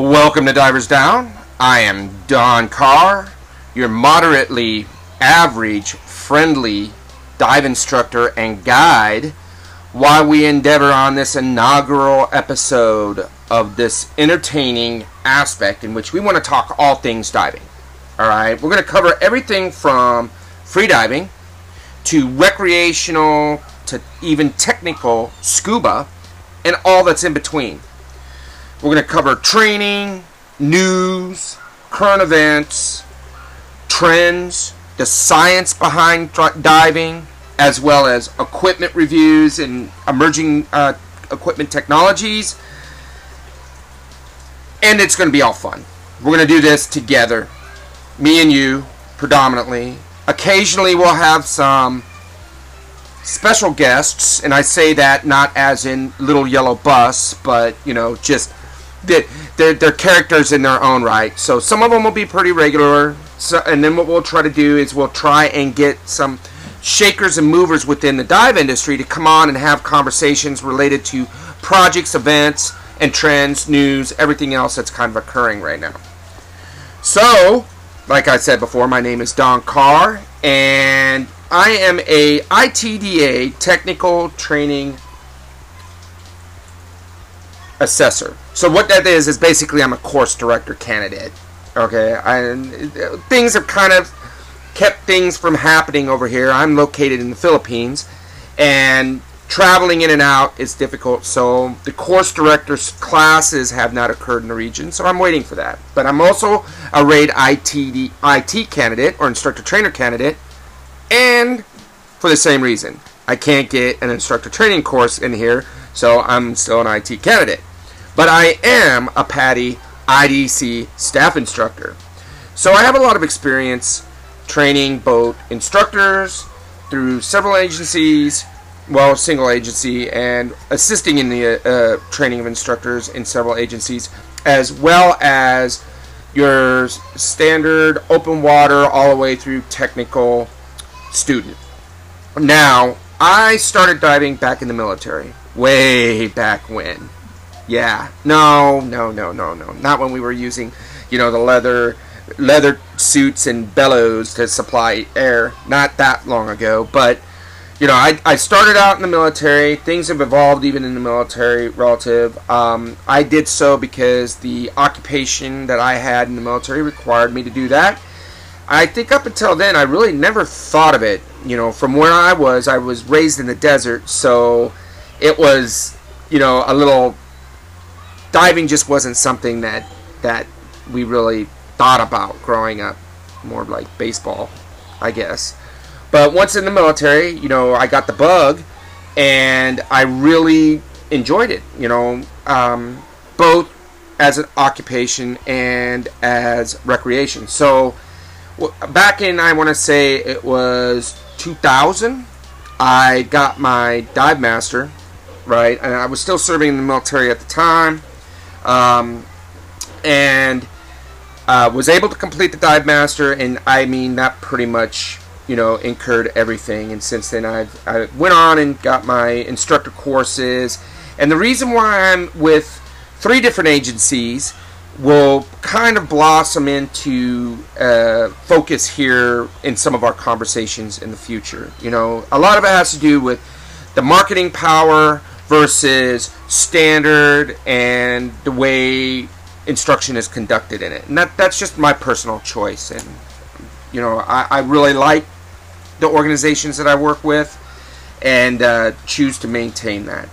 Welcome to Divers Down. I am Don Carr, your moderately average, friendly dive instructor and guide while we endeavor on this inaugural episode of this entertaining aspect in which we want to talk all things diving. Alright, we're going to cover everything from free diving to recreational to even technical scuba and all that's in between. We're going to cover training, news, current events, trends, the science behind diving, as well as equipment reviews and emerging uh, equipment technologies. And it's going to be all fun. We're going to do this together, me and you, predominantly. Occasionally, we'll have some special guests, and I say that not as in Little Yellow Bus, but you know, just they're, they're characters in their own right. So some of them will be pretty regular. So, and then what we'll try to do is we'll try and get some shakers and movers within the dive industry to come on and have conversations related to projects, events, and trends, news, everything else that's kind of occurring right now. So, like I said before, my name is Don Carr, and I am a ITDA technical training assessor. So what that is is basically I'm a course director candidate. Okay, I, uh, things have kind of kept things from happening over here. I'm located in the Philippines, and traveling in and out is difficult. So the course director's classes have not occurred in the region, so I'm waiting for that. But I'm also a RAID IT, IT candidate or instructor trainer candidate, and for the same reason. I can't get an instructor training course in here, so I'm still an IT candidate but I am a PADI IDC staff instructor. So I have a lot of experience training both instructors through several agencies, well, single agency, and assisting in the uh, training of instructors in several agencies, as well as your standard open water all the way through technical student. Now, I started diving back in the military, way back when. Yeah. No, no, no, no, no. Not when we were using, you know, the leather leather suits and bellows to supply air. Not that long ago, but you know, I, I started out in the military. Things have evolved even in the military relative. Um, I did so because the occupation that I had in the military required me to do that. I think up until then, I really never thought of it. You know, from where I was, I was raised in the desert, so it was, you know, a little diving just wasn't something that that we really thought about growing up. More like baseball, I guess. But once in the military, you know, I got the bug, and I really enjoyed it. You know, um, both as an occupation and as recreation. So back in, I want to say it was 2000. I got my dive master, right, and I was still serving in the military at the time um, and uh, was able to complete the dive master. And I mean, that pretty much you know incurred everything. And since then, I've I went on and got my instructor courses. And the reason why I'm with three different agencies will kind of blossom into uh, focus here in some of our conversations in the future. You know, a lot of it has to do with the marketing power versus standard and the way instruction is conducted in it. And that, that's just my personal choice. And, you know, I, I really like the organizations that I work with and uh, choose to maintain that.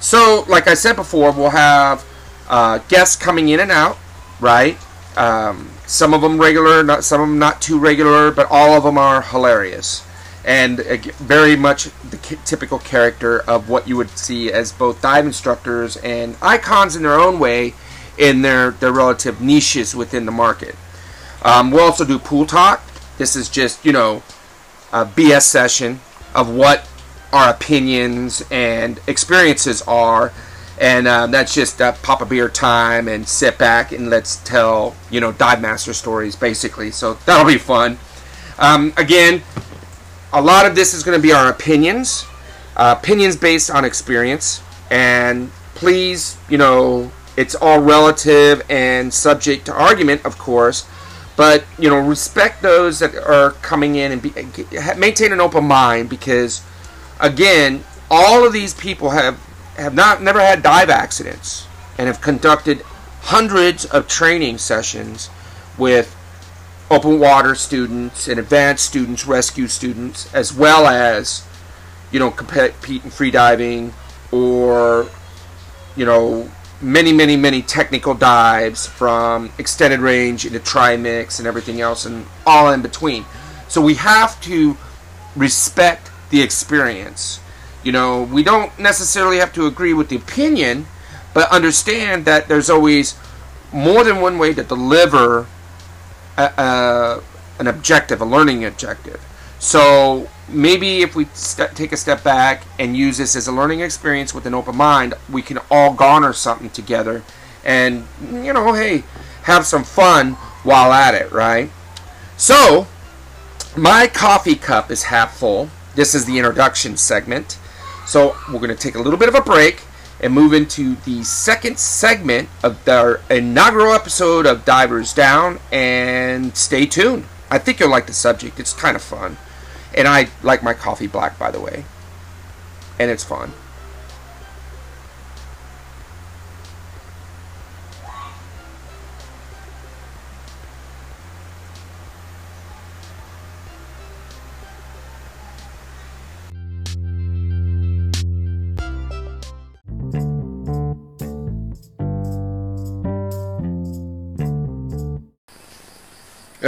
So, like I said before, we'll have uh, guests coming in and out, right? Um, some of them regular, not, some of them not too regular, but all of them are hilarious and very much the typical character of what you would see as both dive instructors and icons in their own way in their, their relative niches within the market. Um, we'll also do pool talk. This is just, you know, a BS session of what our opinions and experiences are. And uh, that's just uh, pop a beer time and sit back and let's tell, you know, dive master stories, basically. So that'll be fun. Um, again, a lot of this is going to be our opinions, uh, opinions based on experience. And please, you know, it's all relative and subject to argument, of course. But you know, respect those that are coming in and be, maintain an open mind because, again, all of these people have have not never had dive accidents and have conducted hundreds of training sessions with open water students and advanced students, rescue students, as well as you know compete in free diving or you know many, many, many technical dives from extended range into trimix and everything else and all in between. So we have to respect the experience. You know, we don't necessarily have to agree with the opinion, but understand that there's always more than one way to deliver a, an objective, a learning objective. So maybe if we take a step back and use this as a learning experience with an open mind, we can all garner something together and, you know, hey, have some fun while at it, right? So, my coffee cup is half full. This is the introduction segment. So, we're going to take a little bit of a break and move into the second segment of our inaugural episode of Divers Down and stay tuned. I think you'll like the subject. It's kind of fun. And I like my coffee black, by the way. And it's fun.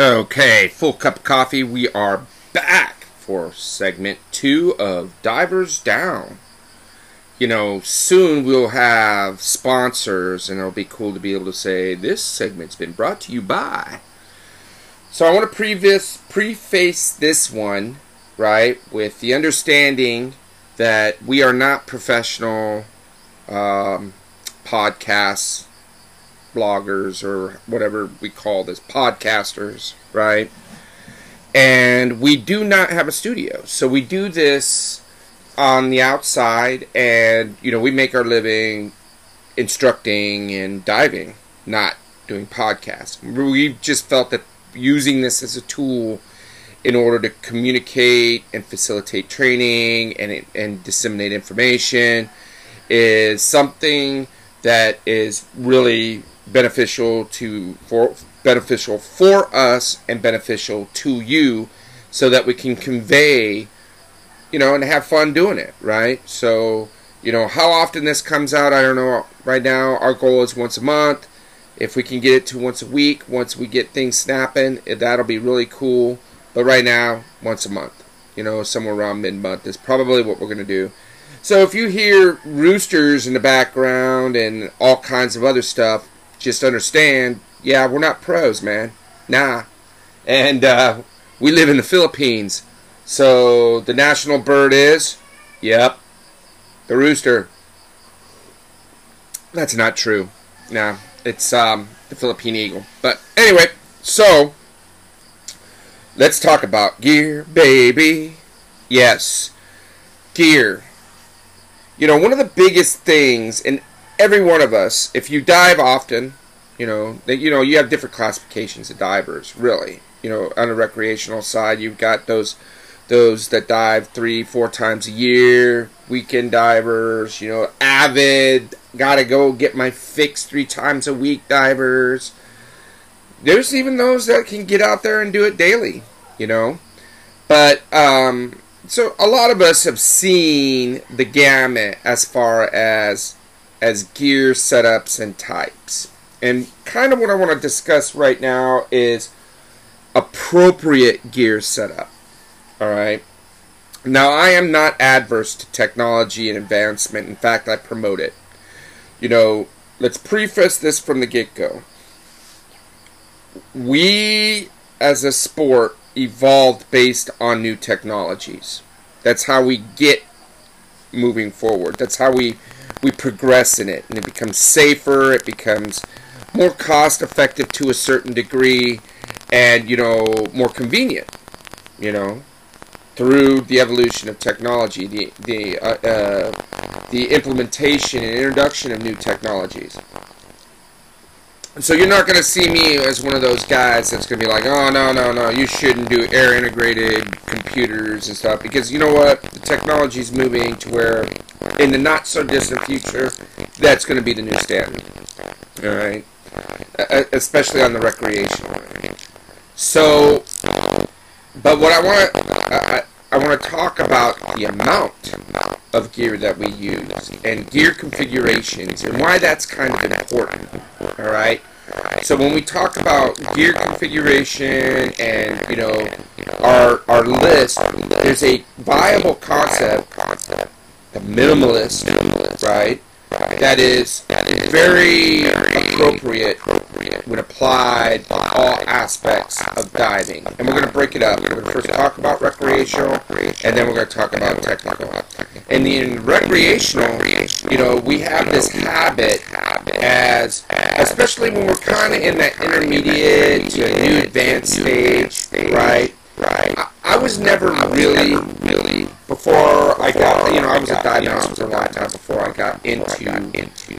Okay, full cup of coffee. We are back for segment two of Divers Down. You know, soon we'll have sponsors, and it'll be cool to be able to say this segment's been brought to you by. So I want to preface preface this one, right, with the understanding that we are not professional um, podcasts, bloggers, or whatever we call this, podcasters, right? and we do not have a studio. So we do this on the outside, and you know we make our living instructing and diving, not doing podcasts. We just felt that using this as a tool in order to communicate and facilitate training and and disseminate information is something that is really beneficial to for beneficial for us and beneficial to you so that we can convey you know and have fun doing it right? So you know how often this comes out i don't know. Right now our goal is once a month. If we can get it to once a week once we get things snapping eh, that'll be really cool. But right now once a month. You know somewhere around mid-month is probably what we're going to do. So if you hear roosters in the background and all kinds of other stuff just understand yeah, we're not pros, man. Nah. And uh, we live in the Philippines. So the national bird is, yep, the rooster. That's not true. Nah, it's um, the Philippine eagle. But anyway, so let's talk about gear, baby. Yes, gear. You know, one of the biggest things in every one of us, if you dive often, you know, that you know you have different classifications of divers. Really, you know, on the recreational side, you've got those those that dive three, four times a year, weekend divers. You know, avid, gotta go get my fix three times a week divers. There's even those that can get out there and do it daily. You know, but um, so a lot of us have seen the gamut as far as as gear setups and types. And kind of what I want to discuss right now is appropriate gear setup. All right. Now, I am not adverse to technology and advancement. In fact, I promote it. You know, let's preface this from the get go. We, as a sport, evolved based on new technologies. That's how we get moving forward. That's how we we progress in it, and it becomes safer. It becomes more cost effective to a certain degree and you know more convenient you know through the evolution of technology the the uh, uh, the implementation and introduction of new technologies So you're not going to see me as one of those guys that's going to be like, oh no no no, you shouldn't do air integrated computers and stuff because you know what, the technology is moving to where in the not so distant future, that's going to be the new standard. All right, especially on the recreational. So, but what I want, I, I want to talk about the amount of gear that we use and gear configurations and why that's kind of important. All right. So when we talk about gear configuration and you know our our list, there's a viable concept, the minimalist, right? That is very appropriate when applied to all aspects of diving. And we're going to break it up. We're going to first talk about recreational, and then we're going to talk about technical. And in recreational, you know, we have this habit as, especially when we're kind of in that intermediate to new advanced stage, right? Right. I, was never really, really before I got, you know, I was a for a long time before I got into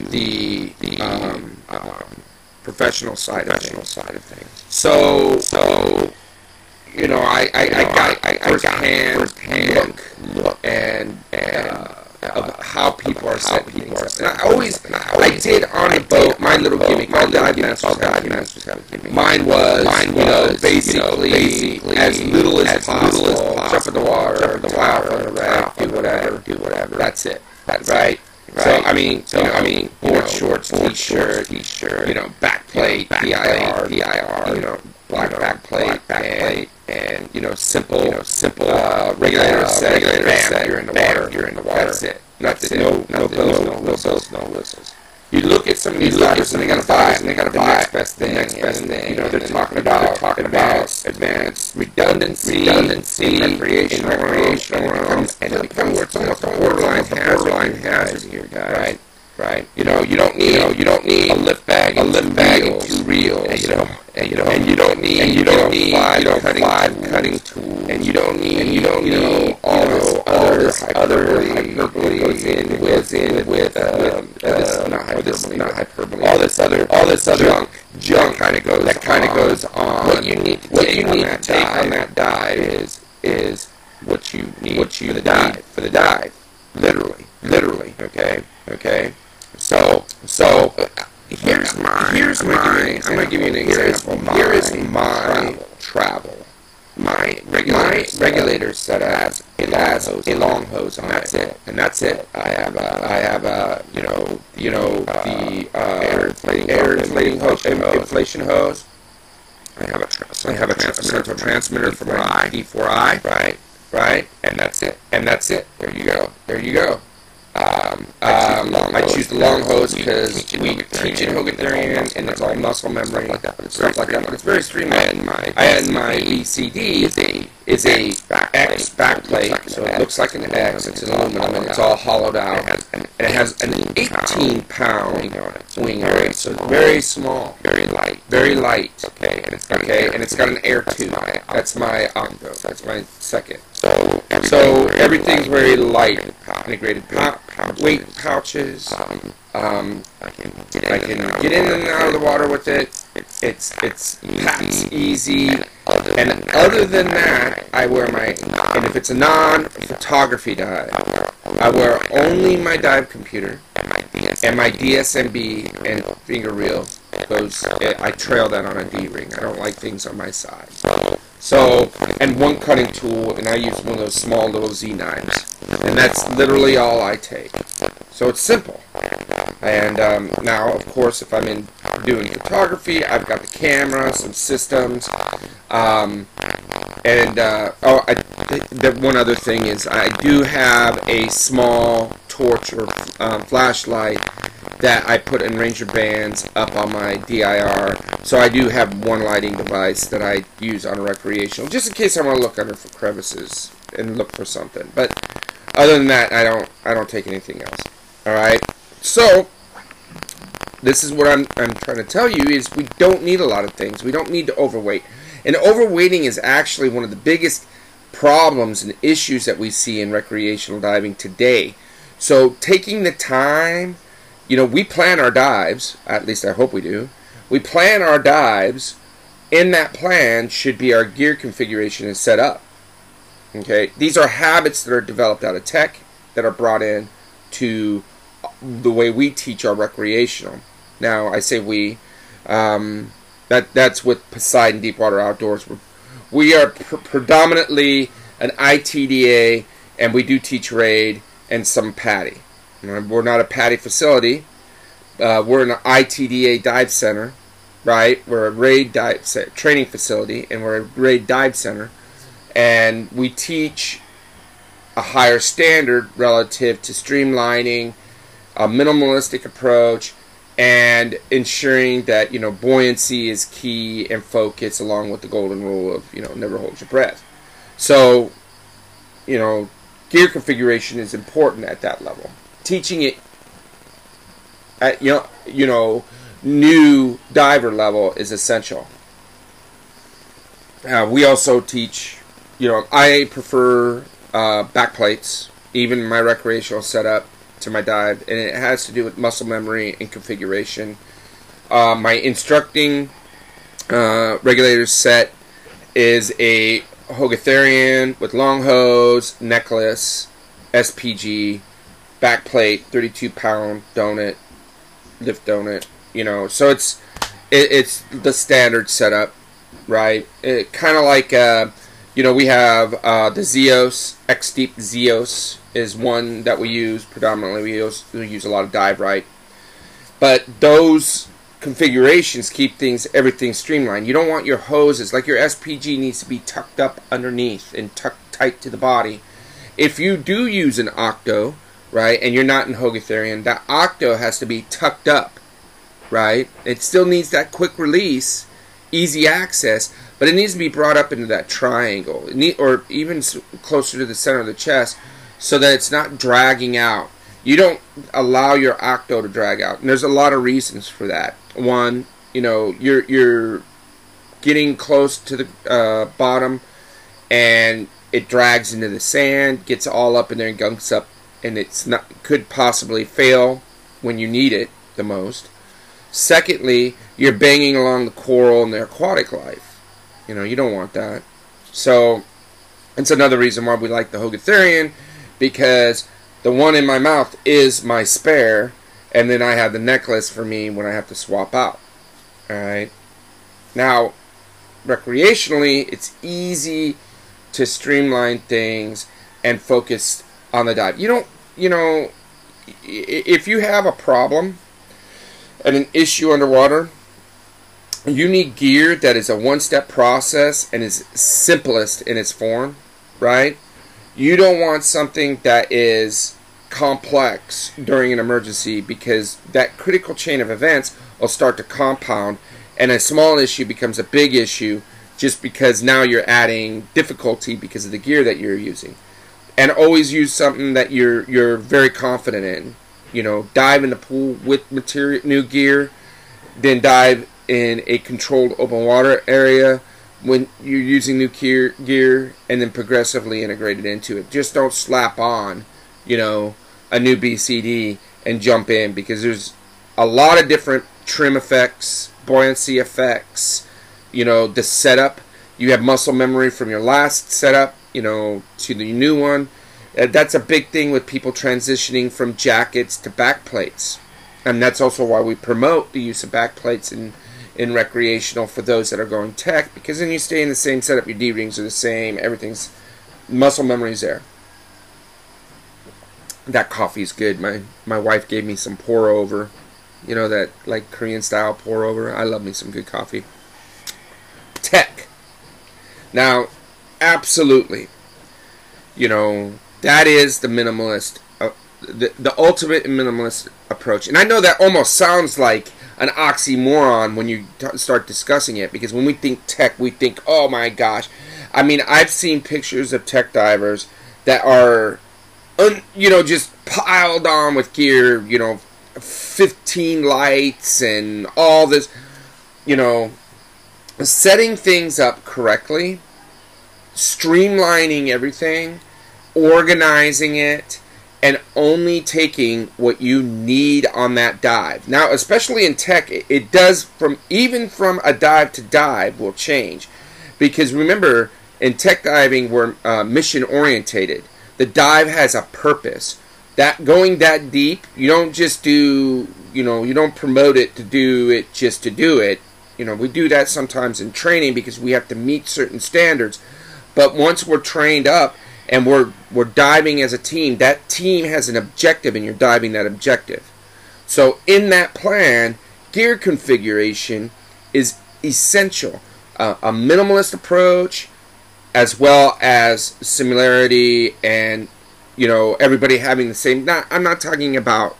the the um, professional side professional side of things. So so you know, I I, I got I, first hand first hand look and and. Uh, of how people are setting things up. And I always, I did on a boat, my little gimmick, my little dive master's dive master's gimmick. Mine was, mine was, basically, basically as little as possible, jump in the water, jump in the water, on the raft, do whatever, do whatever. That's it. That's right. Right. So I mean, so I mean, board shorts, t-shirt, t-shirt, you know, back plate, DIR, DIR, you know, black back plate, back plate, and you know, simple, you know, simple uh, regulator uh, set, regulator bam, set, you're in the water, you're in the water. That's it. That's it. No, no bells, no whistles, no whistles. You look at some of these doctors and they gotta buy and they gotta buy the next best thing, next best thing. You know, they're talking about they're talking about advanced redundancy, redundancy, recreation, recreational, and it becomes it's almost a borderline hazard, hazard here, guys. Right right? You know, you don't need, you, know, you don't need a lift bag, a lift bag and two reels, and you know, and you know, and you don't need, and you don't need, you don't cutting, five cutting tools, and you don't need, and you don't you know, need all this other, this other hyperbole goes in, with in with, uh, uh, not hyperbole, not hyperbole, all this other, all this other junk, junk kind of goes, that kind of goes on. What you need, what you need to take on that dive is, is what you need, what you for the dive, for the dive, literally, literally, okay, okay. So, so here's my, here's my, I'm going to give you an example. Here is my travel. My, regulator, my regulator set as it has a long hose on that's it. and that's it. I have a, I have a, you know, you know, the uh, air inflating, air inflating hose, inflation hose. I have a, I have a, a central transmitter for my D4i, right, right, and that's it, and that's it. There you go, there you go. Um, um, I choose the long hose because we teach in Hogarthian and it's all muscle memory like that, but it's stuff like that, but it's very streamlined. I had my BCD is a is a X backplate, so it looks like an X. It's an aluminum and it's all hollowed out, and it has an 18 pound wing on it, so it's very small, very light, very light. Okay, and it's got okay, and it's got an air tube. That's my Octo. That's my second. So so everything's very light, integrated weight pouches. Um, I can get in, and, out of the water with it. It's it's packs easy. And other, and other than that, I wear my and if it's a non-photography dive, I wear only my dive computer and my DSMB and finger reel goes. I trail that on a D ring. I don't like things on my side. So, and one cutting tool, and I use one of those small little Z knives. And that's literally all I take. So it's simple. And um, now, of course, if I'm in doing photography, I've got the camera, some systems, um, and uh, oh, I, the, one other thing is I do have a small torch or um, flashlight that I put in Ranger bands up on my DIR. So I do have one lighting device that I use on a recreational, just in case I want to look under for crevices and look for something. But other than that, I don't I don't take anything else. All right. So this is what I'm I'm trying to tell you is we don't need a lot of things. We don't need to overweight. And overweighting is actually one of the biggest problems and issues that we see in recreational diving today. So taking the time you know, we plan our dives, at least I hope we do, we plan our dives. In that plan should be our gear configuration and set up. Okay, these are habits that are developed out of tech that are brought in to the way we teach our recreational. Now, I say we. Um, that that's with Poseidon Deepwater Outdoors. We're, we are pr- predominantly an ITDA, and we do teach RAID and some PADI. We're not a PADI facility. Uh, we're an ITDA dive center, right? We're a RAID dive training facility, and we're a RAID dive center, and we teach a higher standard relative to streamlining, a minimalistic approach, and ensuring that you know buoyancy is key and focus along with the golden rule of you know never hold your breath so you know gear configuration is important at that level teaching it at you know, you know new diver level is essential uh, we also teach you know i prefer uh, back plates even my recreational setup to my dive, and it has to do with muscle memory and configuration. Uh, my instructing uh, regulator set is a Hogarthian with long hose, necklace, SPG, back plate, 32 pound donut, lift donut. You know, so it's it, it's the standard setup, right? It kind of like uh, you know we have uh, the Zeos X Deep Zeos is one that we use predominantly. We use, we use a lot of Dive Rite, but those configurations keep things everything streamlined. You don't want your hoses like your SPG needs to be tucked up underneath and tucked tight to the body. If you do use an octo, right, and you're not in Hogarthian, that octo has to be tucked up, right? It still needs that quick release, easy access, but it needs to be brought up into that triangle, need, or even closer to the center of the chest, so that it's not dragging out. You don't allow your octo to drag out, and there's a lot of reasons for that. One, you know, you're you're getting close to the uh, bottom, and it drags into the sand, gets all up in there and gunks up, and it's not could possibly fail when you need it the most. Secondly, you're banging along the coral and the aquatic life. You know, you don't want that. So, it's another reason why we like the Hogarthian because the one in my mouth is my spare, and then I have the necklace for me when I have to swap out. Alright? Now, recreationally, it's easy to streamline things and focus on the dive. You don't, you know, if you have a problem and an issue underwater, you need gear that is a one step process and is simplest in its form, right? You don't want something that is complex during an emergency because that critical chain of events will start to compound and a small issue becomes a big issue just because now you're adding difficulty because of the gear that you're using. And always use something that you're you're very confident in. You know, dive in the pool with material new gear, then dive in a controlled open water area when you're using new gear, gear and then progressively integrate it into it. Just don't slap on, you know, a new BCD and jump in because there's a lot of different trim effects, buoyancy effects, you know, the setup. You have muscle memory from your last setup, you know, to the new one. Uh, that's a big thing with people transitioning from jackets to backplates. And that's also why we promote the use of backplates and in recreational for those that are going tech because then you stay in the same setup. Your D rings are the same. Everything's muscle memory's there. That coffee's good. My my wife gave me some pour over. You know that like Korean style pour over. I love me some good coffee. Tech. Now, absolutely. You know that is the minimalist, uh, the the ultimate minimalist approach. And I know that almost sounds like an oxymoron when you t- start discussing it because when we think tech, we think, oh my gosh. I mean, I've seen pictures of tech divers that are, un- you know, just piled on with gear, you know, 15 lights and all this, you know, setting things up correctly, streamlining everything, organizing it, and only taking what you need on that dive. Now, especially in tech, it does from even from a dive to dive will change because remember in tech diving we're uh, mission orientated. The dive has a purpose. That going that deep, you don't just do you know you don't promote it to do it just to do it. You know we do that sometimes in training because we have to meet certain standards. But once we're trained up and we're we're diving as a team, that team has an objective and you're diving that objective. So in that plan, gear configuration is essential. Uh, a minimalist approach as well as similarity and you know everybody having the same not I'm not talking about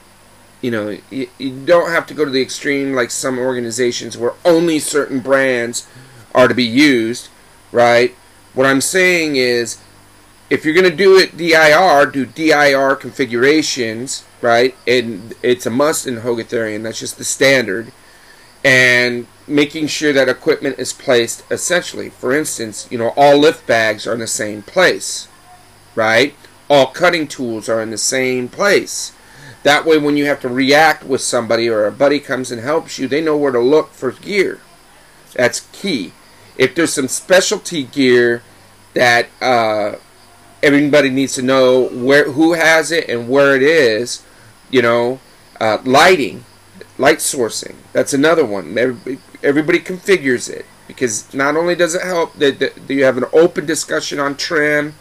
you know you, you don't have to go to the extreme like some organizations where only certain brands are to be used, right? What I'm saying is if you're going to do it DIR, do DIR configurations, right? And it's a must in Hogarthian. That's just the standard. And making sure that equipment is placed essentially. For instance, you know, all lift bags are in the same place, right? All cutting tools are in the same place. That way, when you have to react with somebody or a buddy comes and helps you, they know where to look for gear. That's key. If there's some specialty gear that uh, everybody needs to know where who has it and where it is. You know, uh, lighting, light sourcing. That's another one. Everybody, everybody configures it because not only does it help that, that you have an open discussion on trim,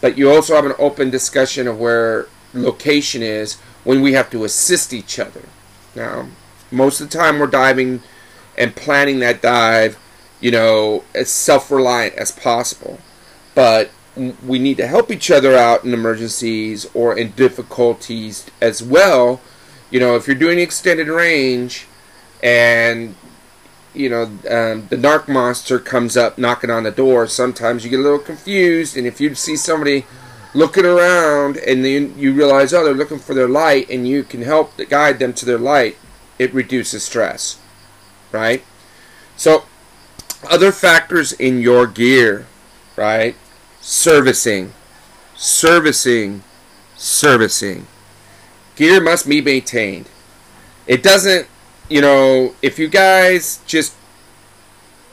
but you also have an open discussion of where location is when we have to assist each other. Now, most of the time we're diving and planning that dive, you know, as self-reliant as possible. But we need to help each other out in emergencies or in difficulties as well. You know, if you're doing extended range and you know um, the narc monster comes up knocking on the door, sometimes you get a little confused, and if you see somebody looking around and then you realize oh they're looking for their light and you can help guide them to their light, it reduces stress, right? So other factors in your gear, right? servicing, servicing, servicing. Gear must be maintained. It doesn't, you know, if you guys just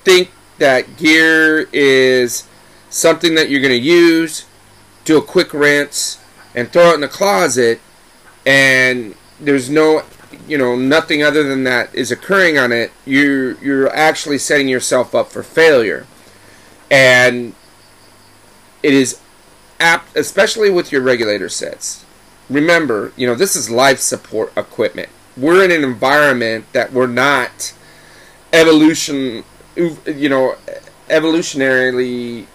think that gear is something that you're going to use, do a quick rinse, and throw it in the closet, and there's no, you know, nothing other than that is occurring on it, you're, you're actually setting yourself up for failure. And it is apt, especially with your regulator sets. Remember, you know, this is life support equipment. We're in an environment that we're not evolution, you know, evolutionarily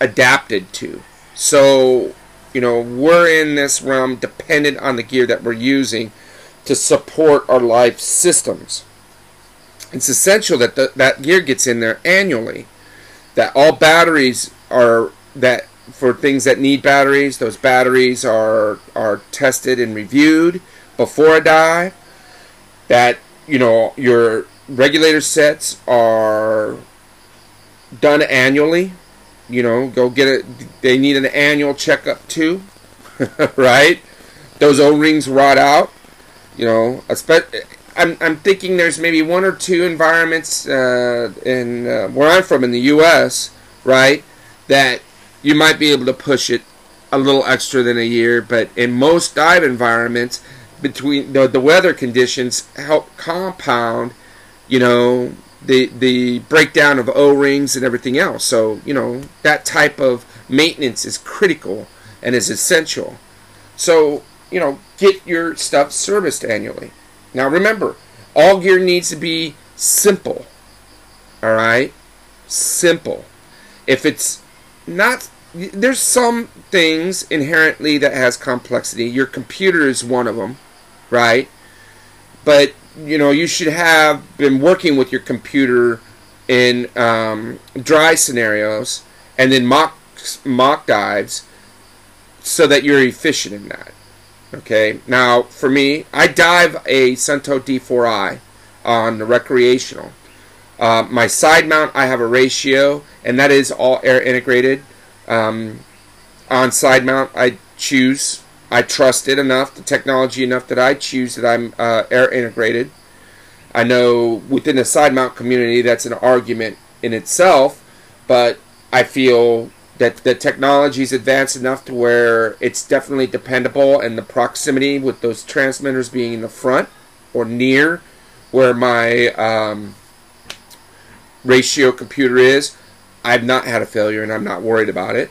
adapted to. So, you know, we're in this realm dependent on the gear that we're using to support our life systems. It's essential that the, that gear gets in there annually, that all batteries are that for things that need batteries, those batteries are are tested and reviewed before a dive. That you know your regulator sets are done annually. You know, go get it. They need an annual checkup too, right? Those O-rings rot out. You know, I'm I'm thinking there's maybe one or two environments uh, in uh, where I'm from in the U.S. Right that you might be able to push it a little extra than a year, but in most dive environments, between the, the weather conditions help compound, you know, the the breakdown of O-rings and everything else. So you know that type of maintenance is critical and is essential. So you know, get your stuff serviced annually. Now remember, all gear needs to be simple. All right, simple. If it's not there's some things inherently that has complexity. Your computer is one of them, right? But you know you should have been working with your computer in um, dry scenarios and then mock mock dives so that you're efficient in that. Okay. Now for me, I dive a Suunto D4i on the recreational. Uh, my side mount, I have a ratio, and that is all air integrated. Um, on side mount, I choose I trust it enough, the technology enough that I choose that I'm uh, air integrated. I know within the side mount community that's an argument in itself, but I feel that the technology is advanced enough to where it's definitely dependable and the proximity with those transmitters being in the front or near where my um, ratio computer is, I've not had a failure and I'm not worried about it.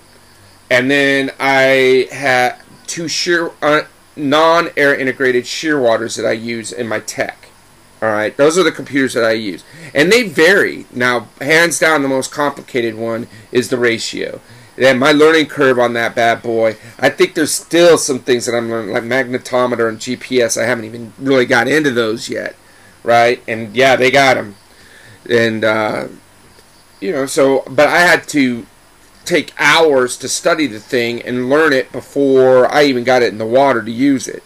And then I had two shear uh, non-air integrated Shearwaters that I use in my tech. All right, those are the computers that I use, and they vary. Now, hands down, the most complicated one is the ratio. And my learning curve on that bad boy, I think there's still some things that I'm learning, like magnetometer and GPS. I haven't even really got into those yet, right? And yeah, they got them, and uh, you know, so but I had to take hours to study the thing and learn it before I even got it in the water to use it.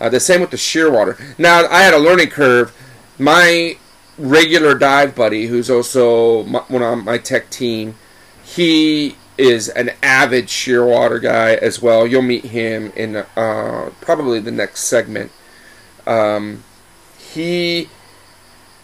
Uh, the same with the Shearwater. Now I had a learning curve. My regular dive buddy, who's also my, one on my tech team, he is an avid Shearwater guy as well. You'll meet him in uh, probably the next segment. Um, he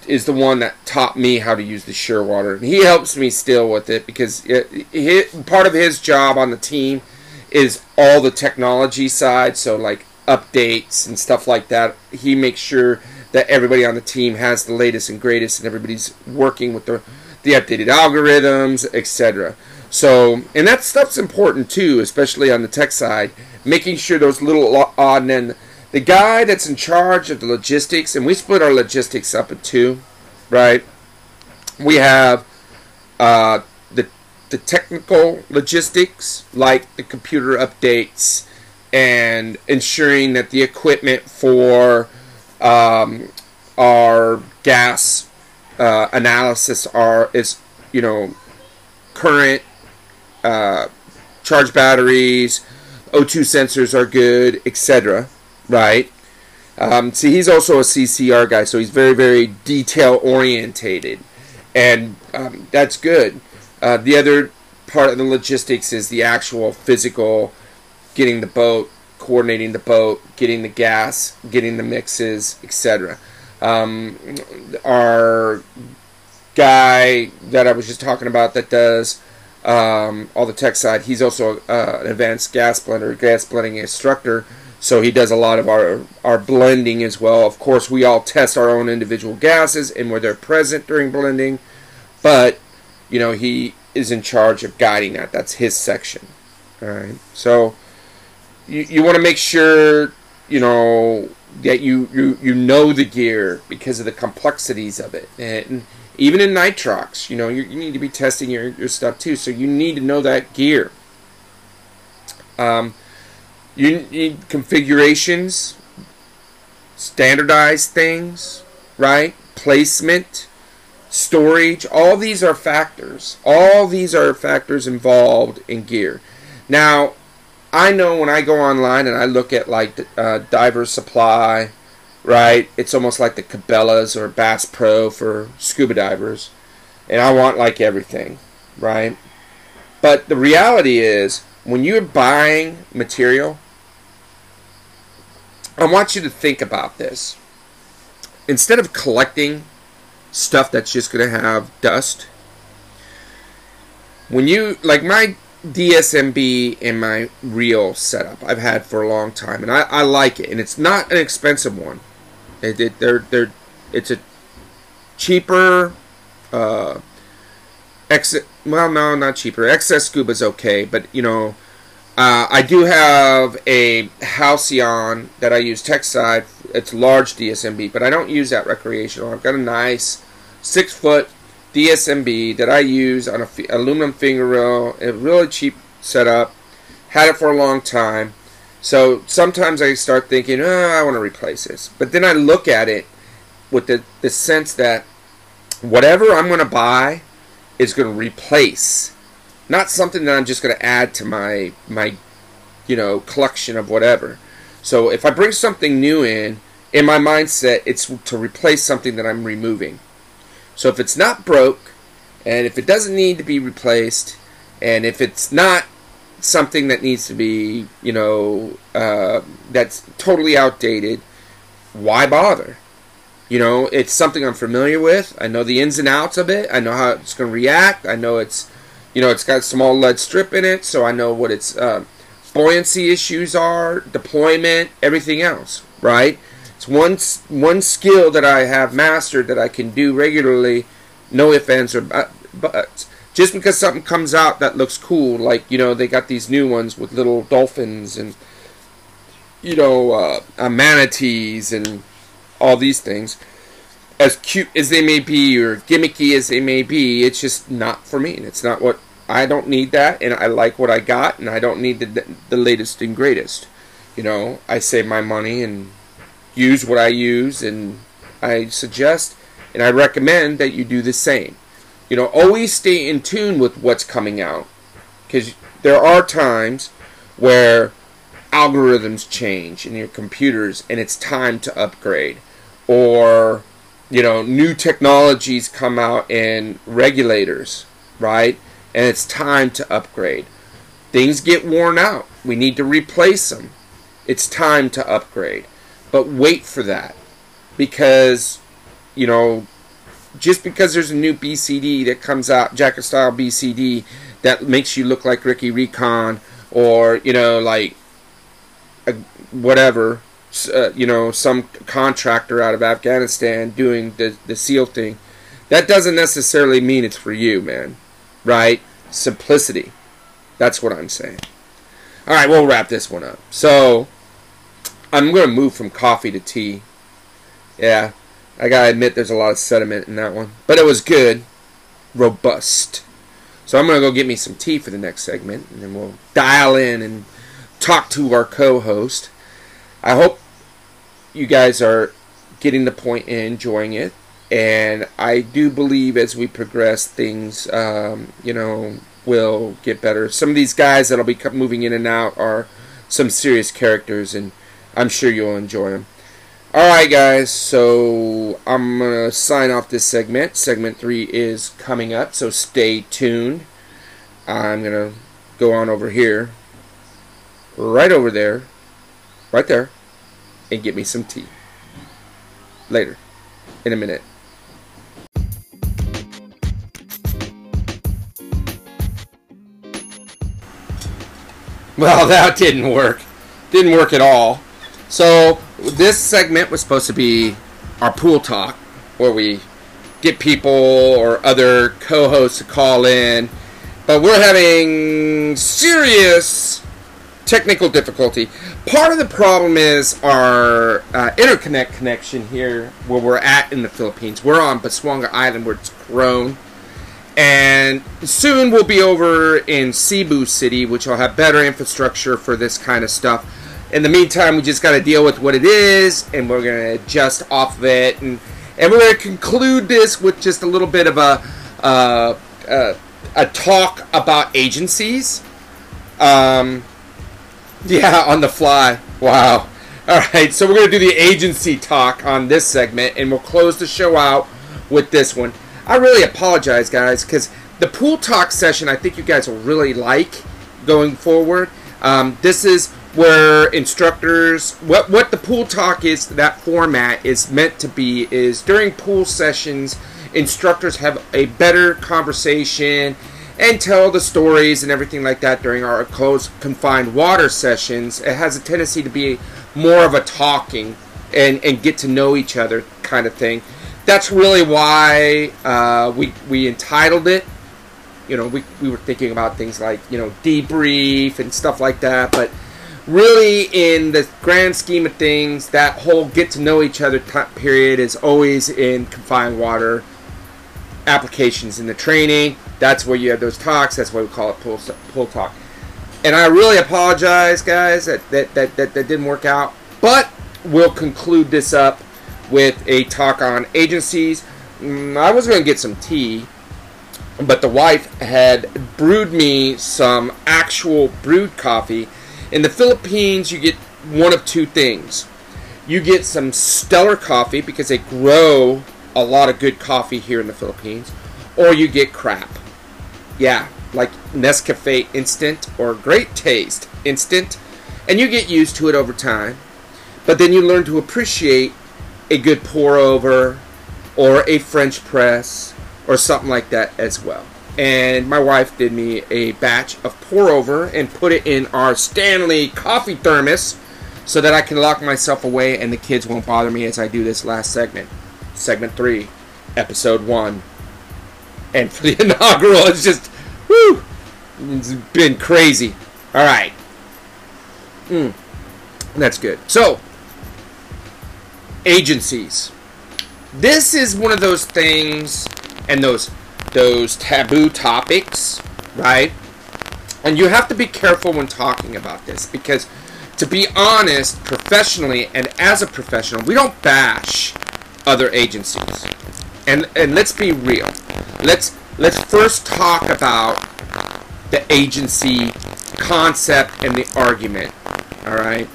is the one that taught me how to use the Shearwater. And he helps me still with it because it, it, part of his job on the team is all the technology side, so like updates and stuff like that. He makes sure that everybody on the team has the latest and greatest, and everybody's working with the the updated algorithms, etc. So, and that stuff's important too, especially on the tech side, making sure those little odd and the guy that's in charge of the logistics, and we split our logistics up in two, right? We have uh, the the technical logistics, like the computer updates and ensuring that the equipment for um, our gas uh, analysis are is you know current uh, charge batteries, O2 sensors are good, etc right? Um, see, he's also a CCR guy, so he's very, very detail orientated, and um, that's good. Uh, the other part of the logistics is the actual physical, getting the boat, coordinating the boat, getting the gas, getting the mixes, etc. Um, our guy that I was just talking about that does um, all the tech side, he's also uh, an advanced gas blender, gas blending instructor so he does a lot of our our blending as well. Of course, we all test our own individual gases and where they're present during blending, but you know he is in charge of guiding that. That's his section. All right. So you you want to make sure you know that you, you you know the gear because of the complexities of it and even in nitrox you know you, you need to be testing your, your stuff too so you need to know that gear um, you need configurations, standardized things, right? Placement, storage, all these are factors. All these are factors involved in gear. Now, I know when I go online and I look at like uh, Diver Supply, right? It's almost like the Cabela's or Bass Pro for scuba divers, and I want like everything, right? But the reality is, when you're buying material, I want you to think about this. Instead of collecting stuff that's just going to have dust, when you, like my DSMB and my reel setup I've had for a long time, and I, I like it, and it's not an expensive one. It, it, they're, they're, it's a cheaper, uh, ex, well, no, not cheaper. XS Scuba is okay, but, you know, uh, I do have a Halcyon that I use tech side. It's large DSMB, but I don't use that recreational. I've got a nice six foot DSMB that I use on a f- aluminum finger reel. A really cheap setup. Had it for a long time. So sometimes I start thinking, oh, I want to replace this. But then I look at it with the, the sense that whatever I'm going to buy is going to replace not something that I'm just going to add to my my you know collection of whatever. So if I bring something new in, in my mindset, it's to replace something that I'm removing. So if it's not broke, and if it doesn't need to be replaced, and if it's not something that needs to be, you know, uh, that's totally outdated, why bother? You know, it's something I'm familiar with. I know the ins and outs of it. I know how it's going to react. I know it's, you know, it's got a small lead strip in it, so I know what its uh, buoyancy issues are, deployment, everything else, right? It's one one skill that I have mastered that I can do regularly, no ifs ands or buts. Just because something comes out that looks cool, like you know they got these new ones with little dolphins and you know uh, manatees and all these things, as cute as they may be or gimmicky as they may be, it's just not for me. It's not what I don't need that, and I like what I got, and I don't need the the latest and greatest. You know, I save my money and use what I use, and I suggest and I recommend that you do the same. You know, always stay in tune with what's coming out because there are times where algorithms change in your computers and it's time to upgrade or you know new technologies come out in regulators right? And it's time to upgrade. Things get worn out. We need to replace them it's time to upgrade. But wait for that. Because you know just because there's a new BCD that comes out, Jacket style BCD, that makes you look like Ricky Recon or you know like a, whatever, uh, you know some contractor out of Afghanistan doing the the SEAL thing, that doesn't necessarily mean it's for you, man. Right? Simplicity. That's what I'm saying. All right, we'll wrap this one up. So I'm going to move from coffee to tea. Yeah, I gotta admit, there's a lot of sediment in that one, but it was good, robust. So I'm gonna go get me some tea for the next segment, and then we'll dial in and talk to our co-host. I hope you guys are getting the point and enjoying it, and I do believe as we progress, things, um, you know, will get better. Some of these guys that'll be moving in and out are some serious characters, and I'm sure you'll enjoy them. Alright guys, so I'm going to sign off this segment. Segment 3 is coming up, so stay tuned. I'm going to go on over here, right over there, right there, and get me some tea. Later, in a minute. Well, that didn't work. Didn't work at all. So this segment was supposed to be our pool talk, where we get people or other co-hosts to call in, but we're having serious technical difficulty. Part of the problem is our uh, interconnect connection here, where we're at in the Philippines. We're on Busuanga Island, where it's grown. And soon we'll be over in Cebu City, which will have better infrastructure for this kind of stuff in the meantime, we just got to deal with what it is, and we're going to adjust off of it, and and we're going to conclude this with just a little bit of a uh, uh, a talk about agencies. Um, yeah, on the fly. Wow. All right, so we're going to do the agency talk on this segment, and we'll close the show out with this one. I really apologize, guys, because the pool talk session I think you guys will really like going forward. Um, this is where instructors what what the pool talk is that format is meant to be is during pool sessions instructors have a better conversation and tell the stories and everything like that during our closed confined water sessions it has a tendency to be more of a talking and and get to know each other kind of thing. That's really why uh, we we entitled it. You know we, we were thinking about things like you know debrief and stuff like that but really, in the grand scheme of things, that whole get to know each other period is always in confined water applications in the training. That's where you have those talks. That's why we call it pull, pool talk. And I really apologize, guys, that that, that, that that didn't work out. But we'll conclude this up with a talk on agencies. Mm, I was going to get some tea, but the wife had brewed me some actual brewed coffee in the Philippines, you get one of two things. You get some stellar coffee because they grow a lot of good coffee here in the Philippines, or you get crap. Yeah, like Nescafe Instant or Great Taste Instant, and you get used to it over time. But then you learn to appreciate a good pour over or a French press or something like that as well. And my wife did me a batch of pour over and put it in our Stanley coffee thermos so that I can lock myself away and the kids won't bother me as I do this last segment. Segment 3, Episode 1. And for the inaugural, it's just, whew, it's been crazy. All right. Mm, that's good. So, agencies. This is one of those things and those those taboo topics, right? And you have to be careful when talking about this because to be honest, professionally and as a professional, we don't bash other agencies. And and let's be real. Let's let's first talk about the agency concept and the argument. All right?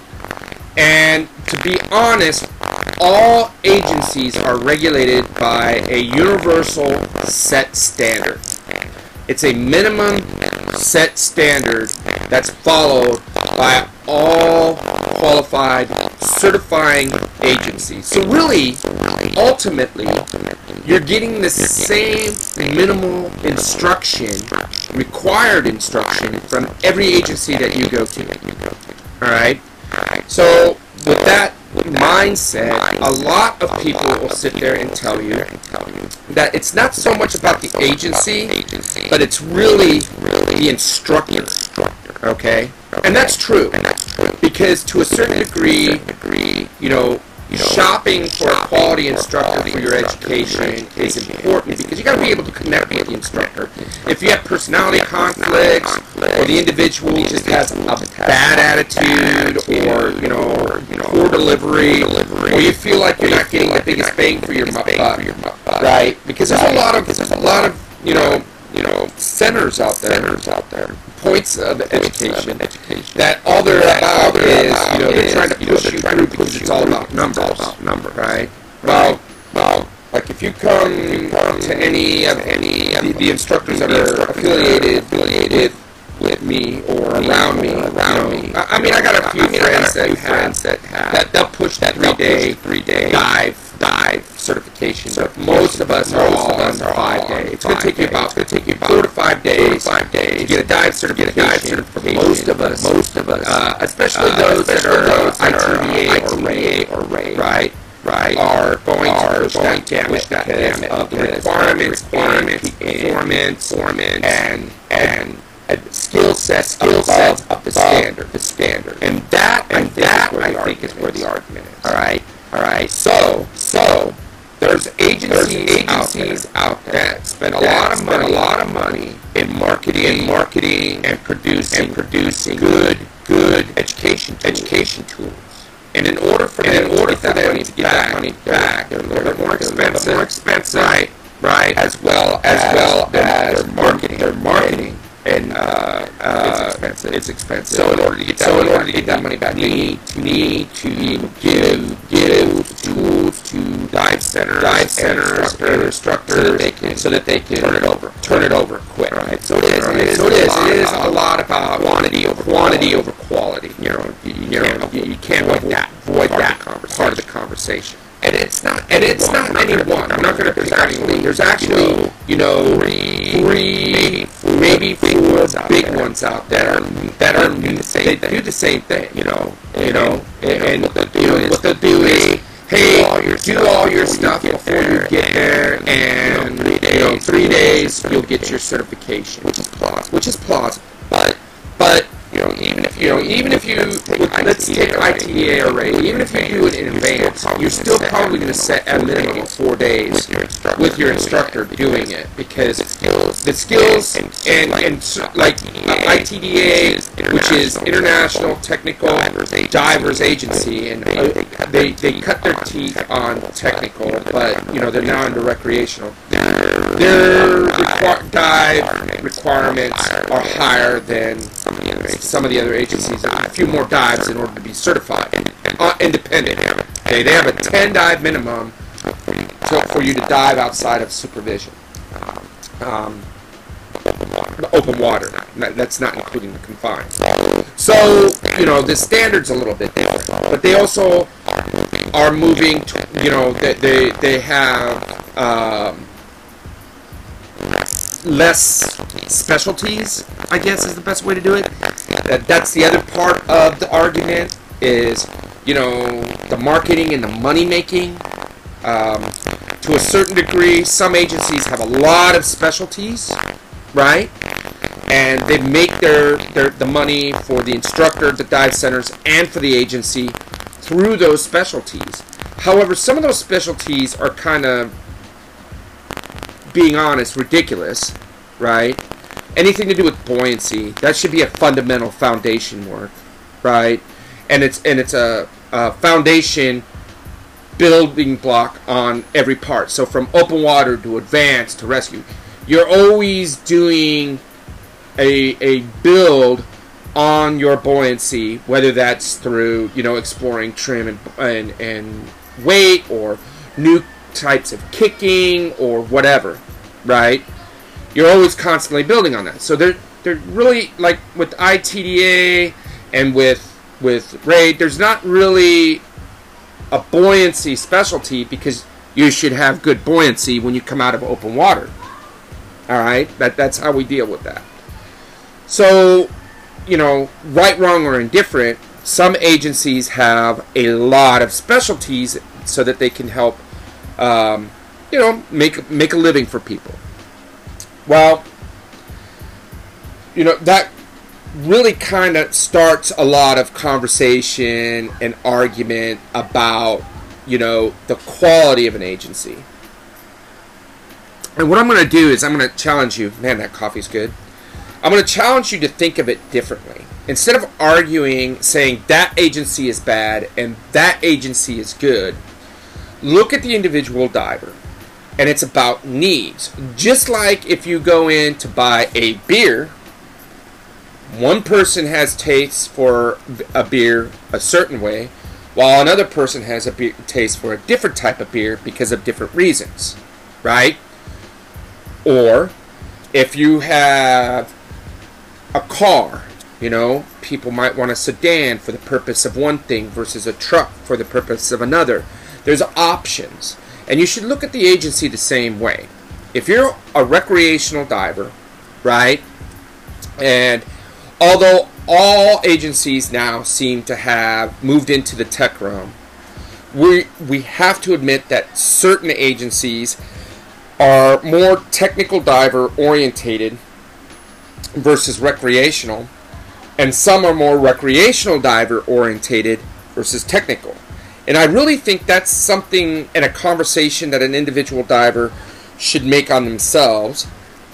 And to be honest, all agencies are regulated by a universal set standard. It's a minimum set standard that's followed by all qualified certifying agencies. So really, ultimately, you're getting the same minimal instruction, required instruction, from every agency that you go to. Alright? So, with that mindset, a lot of people will sit there and tell you that it's not so much about the agency, but it's really the instructor. Okay? And that's true. Because to a certain degree, you know, shopping for a quality instructor for your education is important because you got to be able to connect with the instructor. If you have personality conflicts, or the individual just has a bad attitude, or you know, poor delivery, or you feel like you're not getting the biggest bang for your buck, right? Because there's a lot of there's a lot of you know centers out there, centers out there, points of education, that all they're about is you know they're trying to push you through because it's all about numbers, about number, right? Well, well, like if you come to any of any of the, instructors that are affiliated affiliated with me or around me, around me. I, mean, I got a few friends that have that they'll push that three day, three day dive dive certification. So most of us are all on five days. It's going to take you about going to take you about four to five days, five days to get a dive certification. Dive certification. Most of us, most of us, uh, especially uh, those that are ITDA or RAID, right? right, are going are to push that gamut, that of the requirements, requirements, performance, performance, and and skill set, skill set of the standard, the standard, and that and that I think is where the argument is. All right. All right. So, so there's agencies, agencies out there, that spend a lot of money, a lot of money in marketing, in marketing, and producing, and producing good, good education, tools. education tools. And in order for them, in order for them to get that money back, they're a little bit more expensive, more expensive, right? Right. As well as, as well as their marketing, their marketing and uh, uh, it's expensive. It's expensive. So in order to get that, so in order to get that money back, you need to need to give give tools to dive centers, dive centers, and instructors, so that they can so that they can turn it over, turn it over quick. Right. So it is. Right. It is. So it is. It is a lot about quantity over quantity over quality. You know. You, you know. You, you can't avoid that. Avoid that part of the conversation and it's not and it's not any one. I'm not going to. There's actually there's actually you know three, maybe four big ones out there that are they do the same thing. You know, you know, and what they'll do what they'll do is. Hey, do all your stuff before you get there, and you know, three days you'll get your certification, which is plausible. Which is plausible, but but you know, even if you let's take ITDA array, even if you do it in advance, you're still probably going to set a minimum of four days with your instructor doing it because the skills and and like ITDA, which is International Technical Divers Agency, and uh, they they cut their teeth on technical, but you know they're now into recreational. Their dive requirements are higher than some of the other agencies a few more dives in order to be certified. Uh, independent. Okay, they have a 10 dive minimum to, for you to dive outside of supervision. Um, open water. That's not including the confined. So you know the standards a little bit different, but they also are moving. To, you know they they, they have. Um, less specialties, I guess is the best way to do it. That, that's the other part of the argument is, you know, the marketing and the money making. Um, to a certain degree, some agencies have a lot of specialties, right? And they make their, their the money for the instructor, the dive centers, and for the agency through those specialties. However, some of those specialties are kind of being honest, ridiculous, right? Anything to do with buoyancy, that should be a fundamental foundation work, right? And it's and it's a, a foundation building block on every part. So from open water to advanced to rescue, you're always doing a a build on your buoyancy, whether that's through you know exploring trim and and, and weight or new types of kicking or whatever, right? You're always constantly building on that. So they're they're really like with ITDA and with with RAID, there's not really a buoyancy specialty because you should have good buoyancy when you come out of open water. All right, that that's how we deal with that. So, you know, right, wrong, or indifferent, some agencies have a lot of specialties so that they can help, um, you know, make make a living for people. Well, you know that really kind of starts a lot of conversation and argument about you know the quality of an agency. And what I'm going to do is I'm going to challenge you. Man, that coffee's good. I'm going to challenge you to think of it differently. Instead of arguing, saying that agency is bad and that agency is good, look at the individual diver. And it's about needs. Just like if you go in to buy a beer, one person has tastes for a beer a certain way, while another person has a beer, taste for a different type of beer because of different reasons, right? Or if you have a car, you know, people might want a sedan for the purpose of one thing versus a truck for the purpose of another. There's options. And you should look at the agency the same way. If you're a recreational diver, right, and although all agencies now seem to have moved into the tech realm, we, we have to admit that certain agencies are more technical diver orientated versus recreational, and some are more recreational diver orientated versus technical. And I really think that's something in a conversation that an individual diver should make on themselves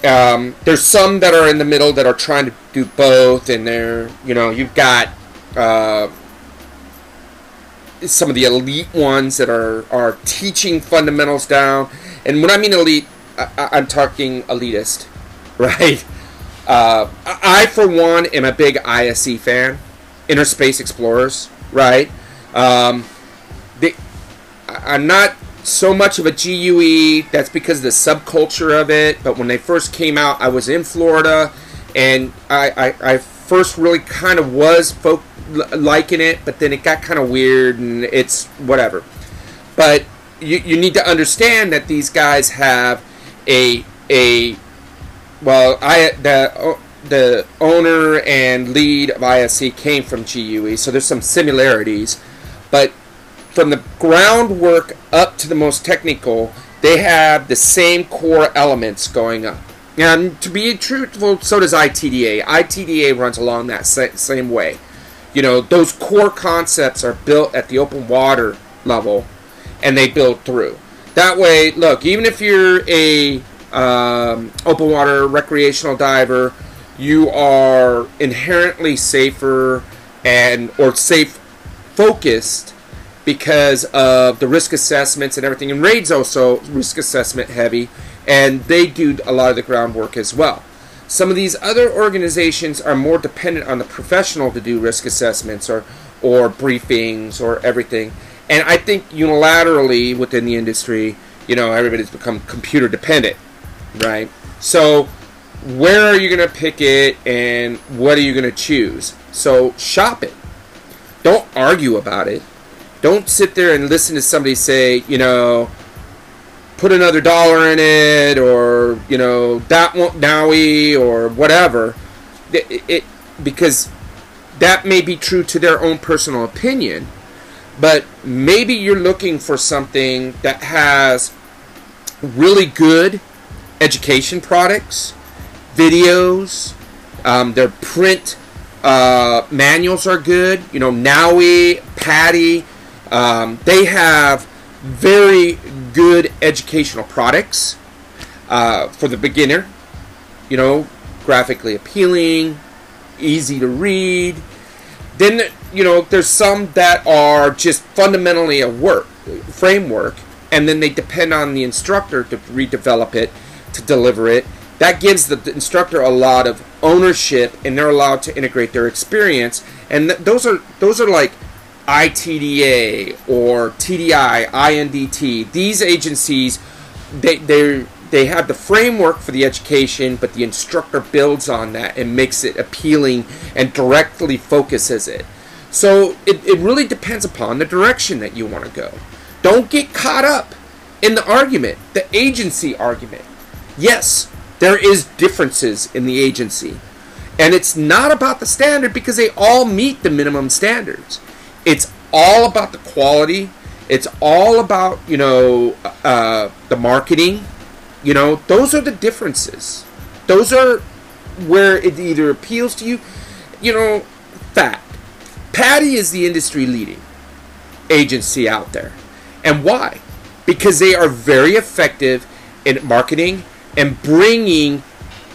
um, there's some that are in the middle that are trying to do both, and they're you know you've got uh, some of the elite ones that are are teaching fundamentals down. And when I mean elite, I, am talking elitist, right? Uh, I, for one, am a big ISE fan, Inner Space Explorers, right? Um, I'm not so much of a GUE. That's because of the subculture of it. But when they first came out, I was in Florida, and I, I, I first really kind of was folk liking it, but then it got kind of weird, and it's whatever. But you, you need to understand that these guys have a a well, I the the owner and lead of ISE came from GUE, so there's some similarities, but from the groundwork up to the most technical, they have the same core elements going up. And to be truthful, so does ITDA. ITDA runs along that same way. You know, those core concepts are built at the open water level, and they build through. That way, look, even if you're a um, open water recreational diver, you are inherently safer and or safe focused because of the risk assessments and everything. And RAID's also risk assessment heavy, and they do a lot of the groundwork as well. Some of these other organizations are more dependent on the professional to do risk assessments or, or briefings or everything. And I think unilaterally within the industry, you know, everybody's become computer dependent, right? So where are you going to pick it and what are you going to choose? So shop it. Don't argue about it. Don't sit there and listen to somebody say, you know, put another dollar in it or, you know, that won't Dowie or whatever. It, it, because that may be true to their own personal opinion, but maybe you're looking for something that has really good education products, videos, um, their print uh, manuals are good. You know, NAUI, PADI, um, they have very good educational products uh, for the beginner. You know, graphically appealing, easy to read. Then you know, there's some that are just fundamentally a work framework, and then they depend on the instructor to redevelop it, to deliver it. That gives the, instructor a lot of ownership, and they're allowed to integrate their experience. And th- those are those are like ITDA or TDI, INDT. These agencies, they they they have the framework for the education, but the instructor builds on that and makes it appealing and directly focuses it. So it, it really depends upon the direction that you want to go. Don't get caught up in the argument, the agency argument. Yes, there is differences in the agency. And it's not about the standard because they all meet the minimum standards. It's all about the quality. It's all about, you know, uh, the marketing. You know, those are the differences. Those are where it either appeals to you. You know, fact. PADI is the industry leading agency out there. And why? Because they are very effective in marketing and bringing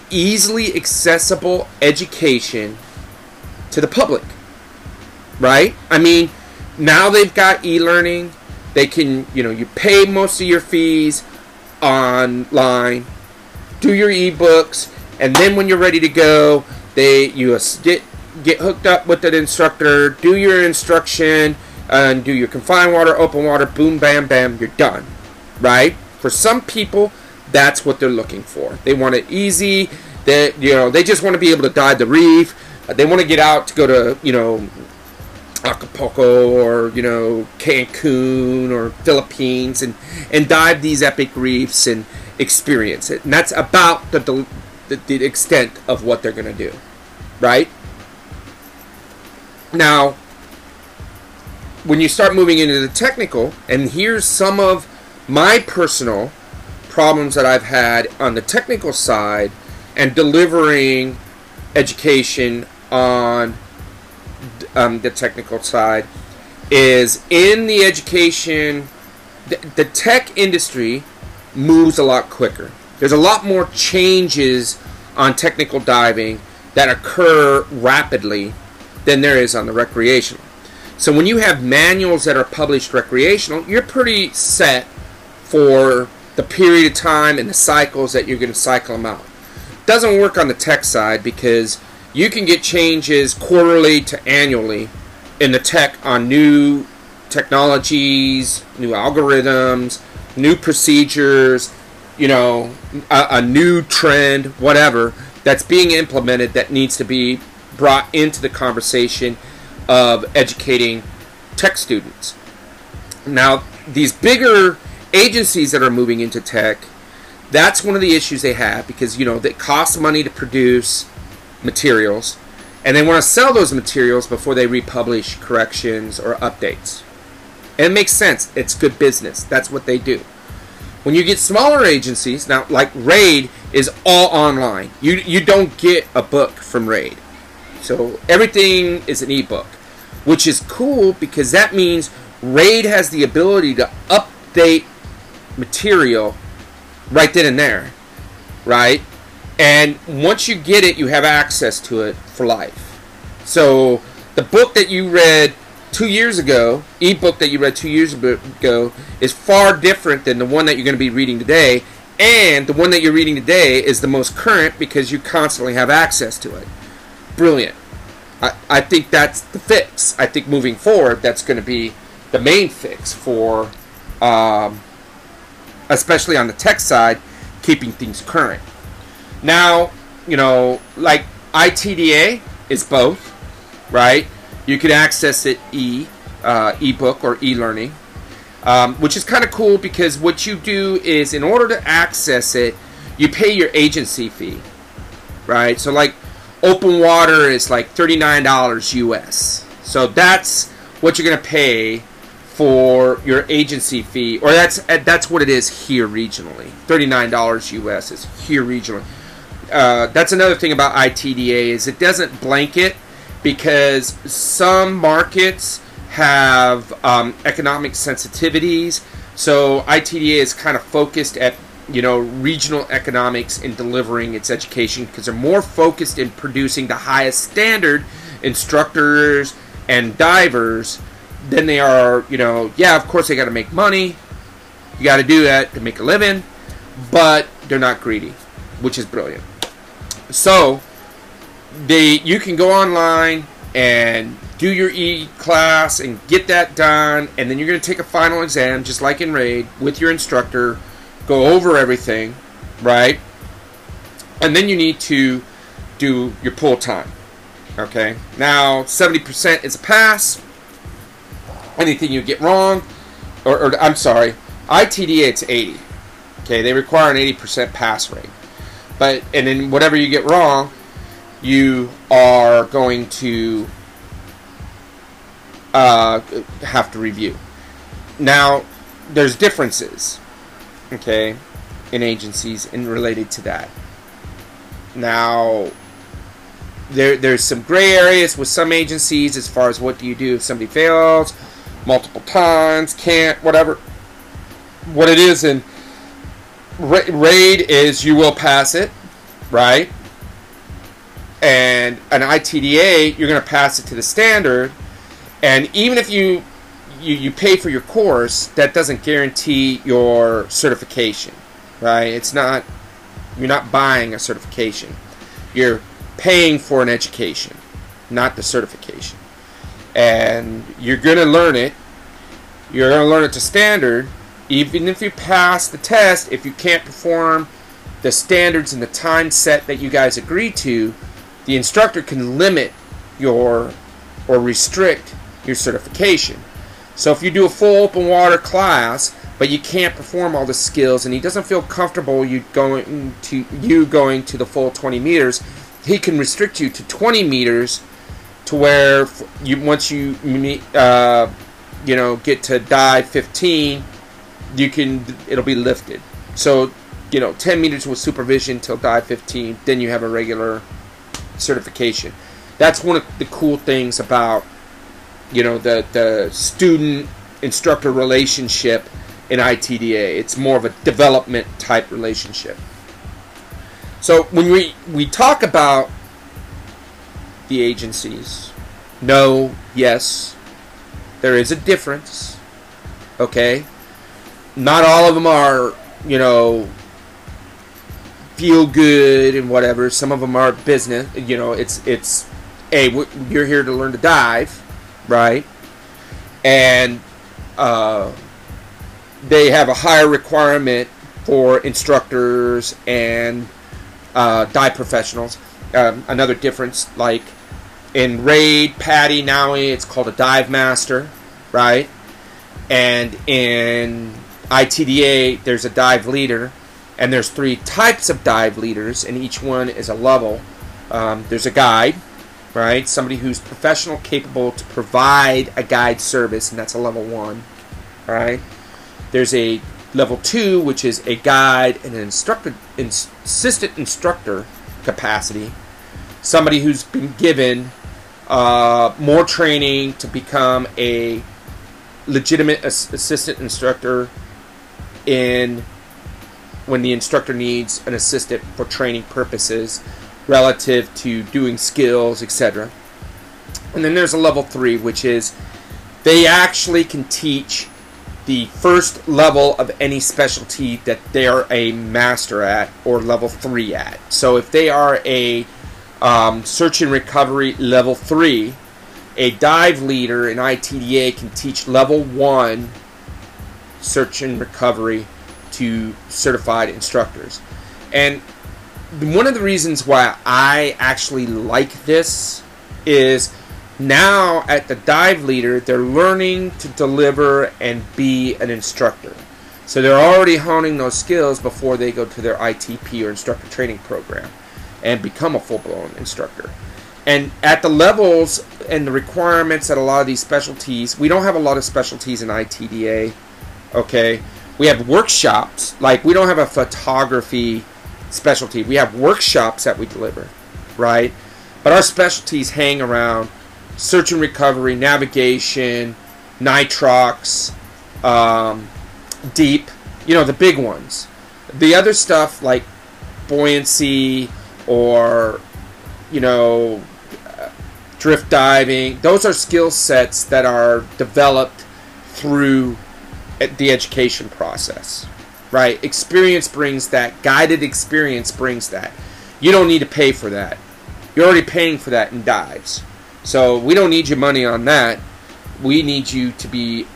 easily accessible education to the public. Right? I mean, now they've got e-learning. They can, you know, you pay most of your fees online, do your ebooks, and then when you're ready to go, they you get get hooked up with an instructor, do your instruction, and do your confined water, open water, boom, bam, bam, you're done. Right? For some people, that's what they're looking for. They want it easy. They, you know, they just want to be able to dive the reef. They want to get out to go to, you know, Acapulco or you know Cancun or Philippines and and dive these epic reefs and experience it. And that's about the the, the extent of what they're going to do, right? Now, when you start moving into the technical, and here's some of my personal problems that I've had on the technical side and delivering education on um, the technical side is in the education the, the tech industry moves a lot quicker. There's a lot more changes on technical diving that occur rapidly than there is on the recreational. So when you have manuals that are published recreational you're pretty set for the period of time and the cycles that you're going to cycle them out. Doesn't work on the tech side because you can get changes quarterly to annually in the tech on new technologies, new algorithms, new procedures, you know, a, a, new trend, whatever, that's being implemented that needs to be brought into the conversation of educating tech students. Now, these bigger agencies that are moving into tech, that's one of the issues they have because, you know, it costs money to produce materials, and they want to sell those materials before they republish corrections or updates. And it makes sense. It's good business. That's what they do. When you get smaller agencies, now like Raid is all online. You you don't get a book from Raid. So everything is an ebook, which is cool because that means Raid has the ability to update material right then and there, right? And once you get it, you have access to it for life. So the book that you read two years ago, ebook that you read two years ago, is far different than the one that you're going to be reading today. And the one that you're reading today is the most current because you constantly have access to it. Brilliant. I, I think that's the fix. I think moving forward, that's going to be the main fix for, um, especially on the tech side, keeping things current. Now, you know, like ITDA is both, right? You can access it e uh, ebook or e-learning, um, which is kind of cool because what you do is in order to access it, you pay your agency fee, right? So like open water is like $39 US. So that's what you're going to pay for your agency fee, or that's that's what it is here regionally. Thirty-nine dollars US is here regionally. Uh, that's another thing about ITDA is it doesn't blanket because some markets have um, economic sensitivities. So ITDA is kind of focused at you know regional economics in delivering its education because they're more focused in producing the highest standard instructors and divers than they are you know yeah of course they got to make money you got to do that to make a living but they're not greedy which is brilliant so they you can go online and do your e class and get that done and then you're going to take a final exam just like in raid with your instructor go over everything right? And then you need to do your pull time okay? Now 70% is a pass. Anything you get wrong or, or i'm sorry itda it's 80 okay? They require an 80% pass rate but and then whatever you get wrong you are going to uh, have to review. Now, there's differences, okay, in agencies and related to that. Now, there there's some gray areas with some agencies as far as what do you do if somebody fails multiple times, can't, whatever. What it is in RAID is you will pass it, right? And an ITDA, you're going to pass it to the standard and even if you, you you pay for your course, that doesn't guarantee your certification, right? It's not you're not buying a certification. You're paying for an education, not the certification. And you're going to learn it. You're going to learn it to standard. Even if you pass the test, if you can't perform the standards and the time set that you guys agree to, the instructor can limit your or restrict your certification. So if you do a full open water class, but you can't perform all the skills, and he doesn't feel comfortable you going to you going to the full 20 meters, he can restrict you to 20 meters, to where you once you uh, you know get to dive 15, you can it'll be lifted. So you know 10 meters with supervision till dive 15, then you have a regular certification. That's one of the cool things about you know the the student instructor relationship in ITDA. It's more of a development type relationship. So when we we talk about the agencies, no, yes, there is a difference. Okay, not all of them are you know feel good and whatever. Some of them are business. You know, it's it's hey, you're here to learn to dive right? And uh, they have a higher requirement for instructors and uh, dive professionals. Um, another difference, like in Raid, PADI, NAUI, it's called a dive master, right? And in ITDA, there's a dive leader, and there's three types of dive leaders, and each one is a level. Um, there's a guide, right? Somebody who's professional, capable to provide a guide service, and that's a level one, right? There's a level two, which is a guide and an instructor, assistant instructor capacity. Somebody who's been given uh, more training to become a legitimate assistant instructor in when the instructor needs an assistant for training purposes relative to doing skills, etc. And then there's a level three, which is they actually can teach the first level of any specialty that they are a master at or level three at. So if they are a um, search and recovery level three, a dive leader in ITDA can teach level one search and recovery to certified instructors. And one of the reasons why I actually like this is now at the dive leader, they're learning to deliver and be an instructor. So they're already honing those skills before they go to their ITP or instructor training program and become a full blown instructor. And at the levels and the requirements at a lot of these specialties, we don't have a lot of specialties in ITDA. Okay, we have workshops. Like we don't have a photography specialty. We have workshops that we deliver, right? But our specialties hang around search and recovery, navigation, nitrox, um, deep. You know the big ones. The other stuff like buoyancy or you know drift diving. Those are skill sets that are developed through the education process, right? Experience brings that. Guided experience brings that. You don't need to pay for that. You're already paying for that in dives. So we don't need your money on that. We need you to be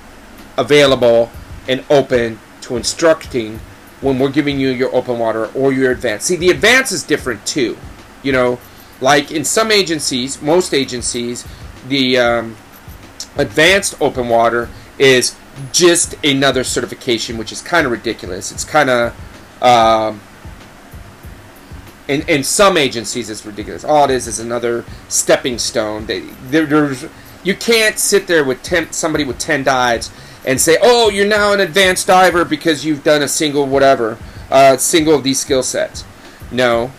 available and open to instructing when we're giving you your open water or your advance. See, the advance is different too. You know, like in some agencies, most agencies, the um, advanced open water is just another certification, which is kind of ridiculous. It's kind of, um, in, in some agencies, it's ridiculous. All it is is another stepping stone. They, there's, you can't sit there with ten, somebody with 10 dives and say, oh, you're now an advanced diver because you've done a single whatever, uh, single of these skill sets. No,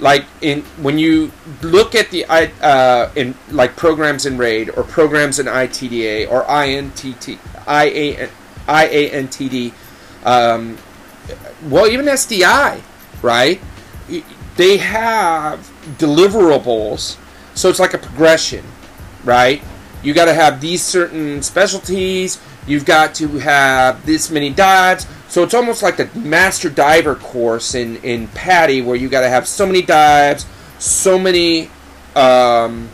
like in when you look at the uh, in like programs in RAID or programs in ITDA or INTT IANTD, um, well even SDI, right? They have deliverables, so it's like a progression, right? You got to have these certain specialties. You've got to have this many dives so it's almost like the master diver course in, in PADI where you got to have so many dives, so many um,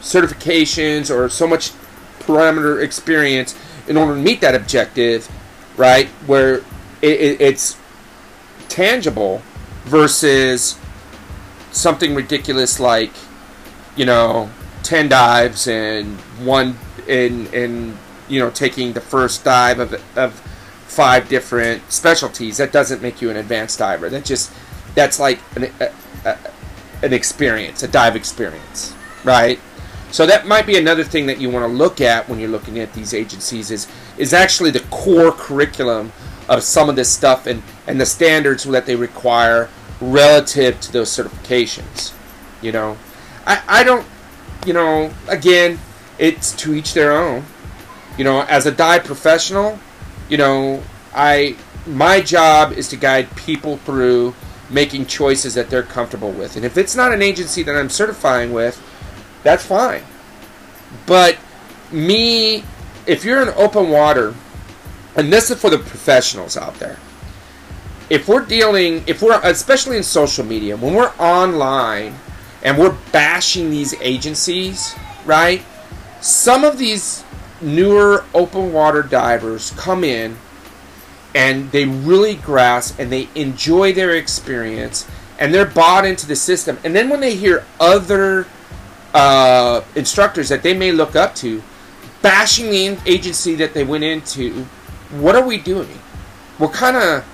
certifications, or so much parameter experience in order to meet that objective, right? Where it, it, it's tangible versus something ridiculous like, you know, 10 dives and one in, in you know, taking the first dive of, of five different specialties, that doesn't make you an advanced diver. That just that's like an, a, a, an experience, a dive experience, right? So that might be another thing that you want to look at when you're looking at these agencies is is actually the core curriculum of some of this stuff and, and the standards that they require relative to those certifications. You know, I, I don't, you know, again, it's to each their own. You know, as a dive professional, you know, I my job is to guide people through making choices that they're comfortable with. And if it's not an agency that I'm certifying with, that's fine. But me, if you're in open water, and this is for the professionals out there. If we're dealing, if we're, especially in social media, when we're online and we're bashing these agencies, right? Some of these newer open water divers come in and they really grasp and they enjoy their experience and they're bought into the system. And then when they hear other uh, instructors that they may look up to bashing the agency that they went into, what are we doing? We're kind of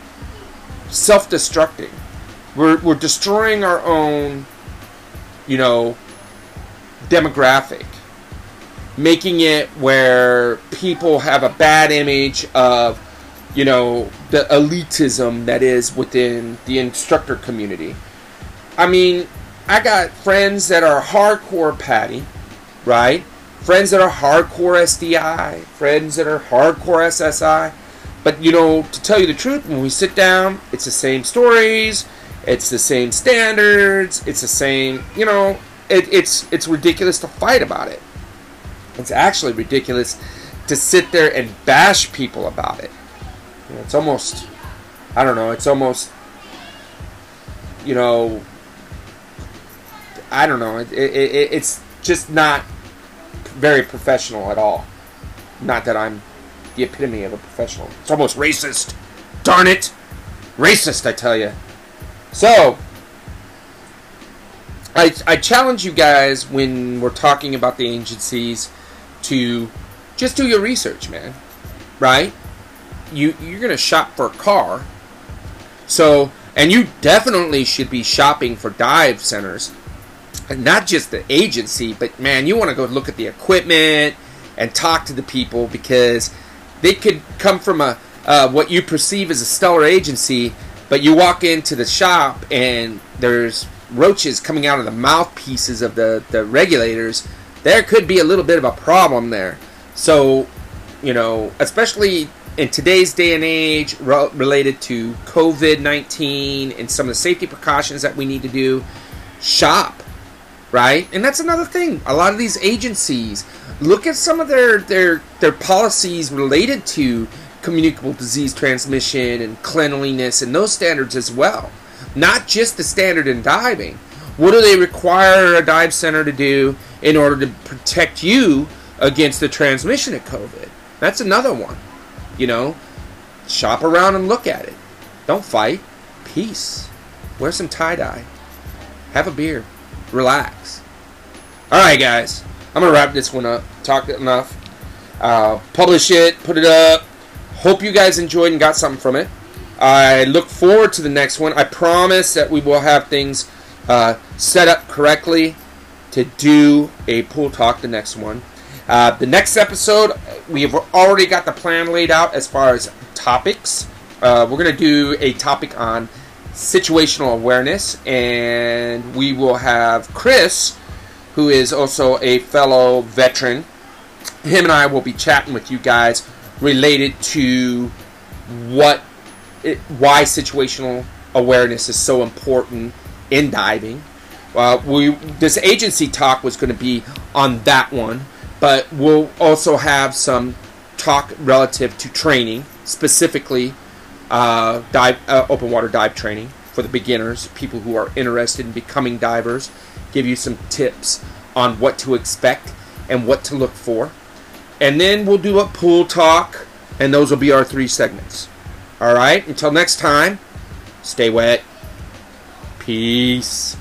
self destructing. We're, we're destroying our own, you know, demographic making it where people have a bad image of, you know, the elitism that is within the instructor community. I mean, I got friends that are hardcore PADI, right? Friends that are hardcore SDI, friends that are hardcore SSI. But, you know, to tell you the truth, when we sit down, it's the same stories, it's the same standards, it's the same, you know, it, it's it's ridiculous to fight about it. It's actually ridiculous to sit there and bash people about it. You know, it's almost, I don't know, it's almost, you know, I don't know, it, it, it's just not very professional at all. Not that I'm the epitome of a professional. It's almost racist. Darn it! Racist, I tell you. So, I, I challenge you guys when we're talking about the agencies to just do your research, man. Right? You you're gonna shop for a car, so and you definitely should be shopping for dive centers, not just the agency, but man, you want to go look at the equipment and talk to the people because they could come from a uh, what you perceive as a stellar agency, but you walk into the shop and there's roaches coming out of the mouthpieces of the, the regulators, there could be a little bit of a problem there. So, you know, especially in today's day and age re- related to COVID 19 and some of the safety precautions that we need to do, shop, right? And that's another thing. A lot of these agencies look at some of their, their, their policies related to communicable disease transmission and cleanliness and those standards as well not just the standard in diving. What do they require a dive center to do in order to protect you against the transmission of COVID? That's another one. You know, shop around and look at it. Don't fight. Peace. Wear some tie dye. Have a beer. Relax. All right, guys. I'm gonna wrap this one up. Talked enough. Uh, publish it. Put it up. Hope you guys enjoyed and got something from it. I look forward to the next one. I promise that we will have things uh, set up correctly to do a pool talk the next one. Uh, the next episode, we have already got the plan laid out as far as topics. Uh, we're going to do a topic on situational awareness, and we will have Chris, who is also a fellow veteran. Him and I will be chatting with you guys related to what it, why situational awareness is so important in diving. Uh, we this agency talk was going to be on that one, but we'll also have some talk relative to training, specifically uh, dive uh, open water dive training for the beginners, people who are interested in becoming divers. Give you some tips on what to expect and what to look for, and then we'll do a pool talk, and those will be our three segments. Alright, until next time, stay wet. Peace.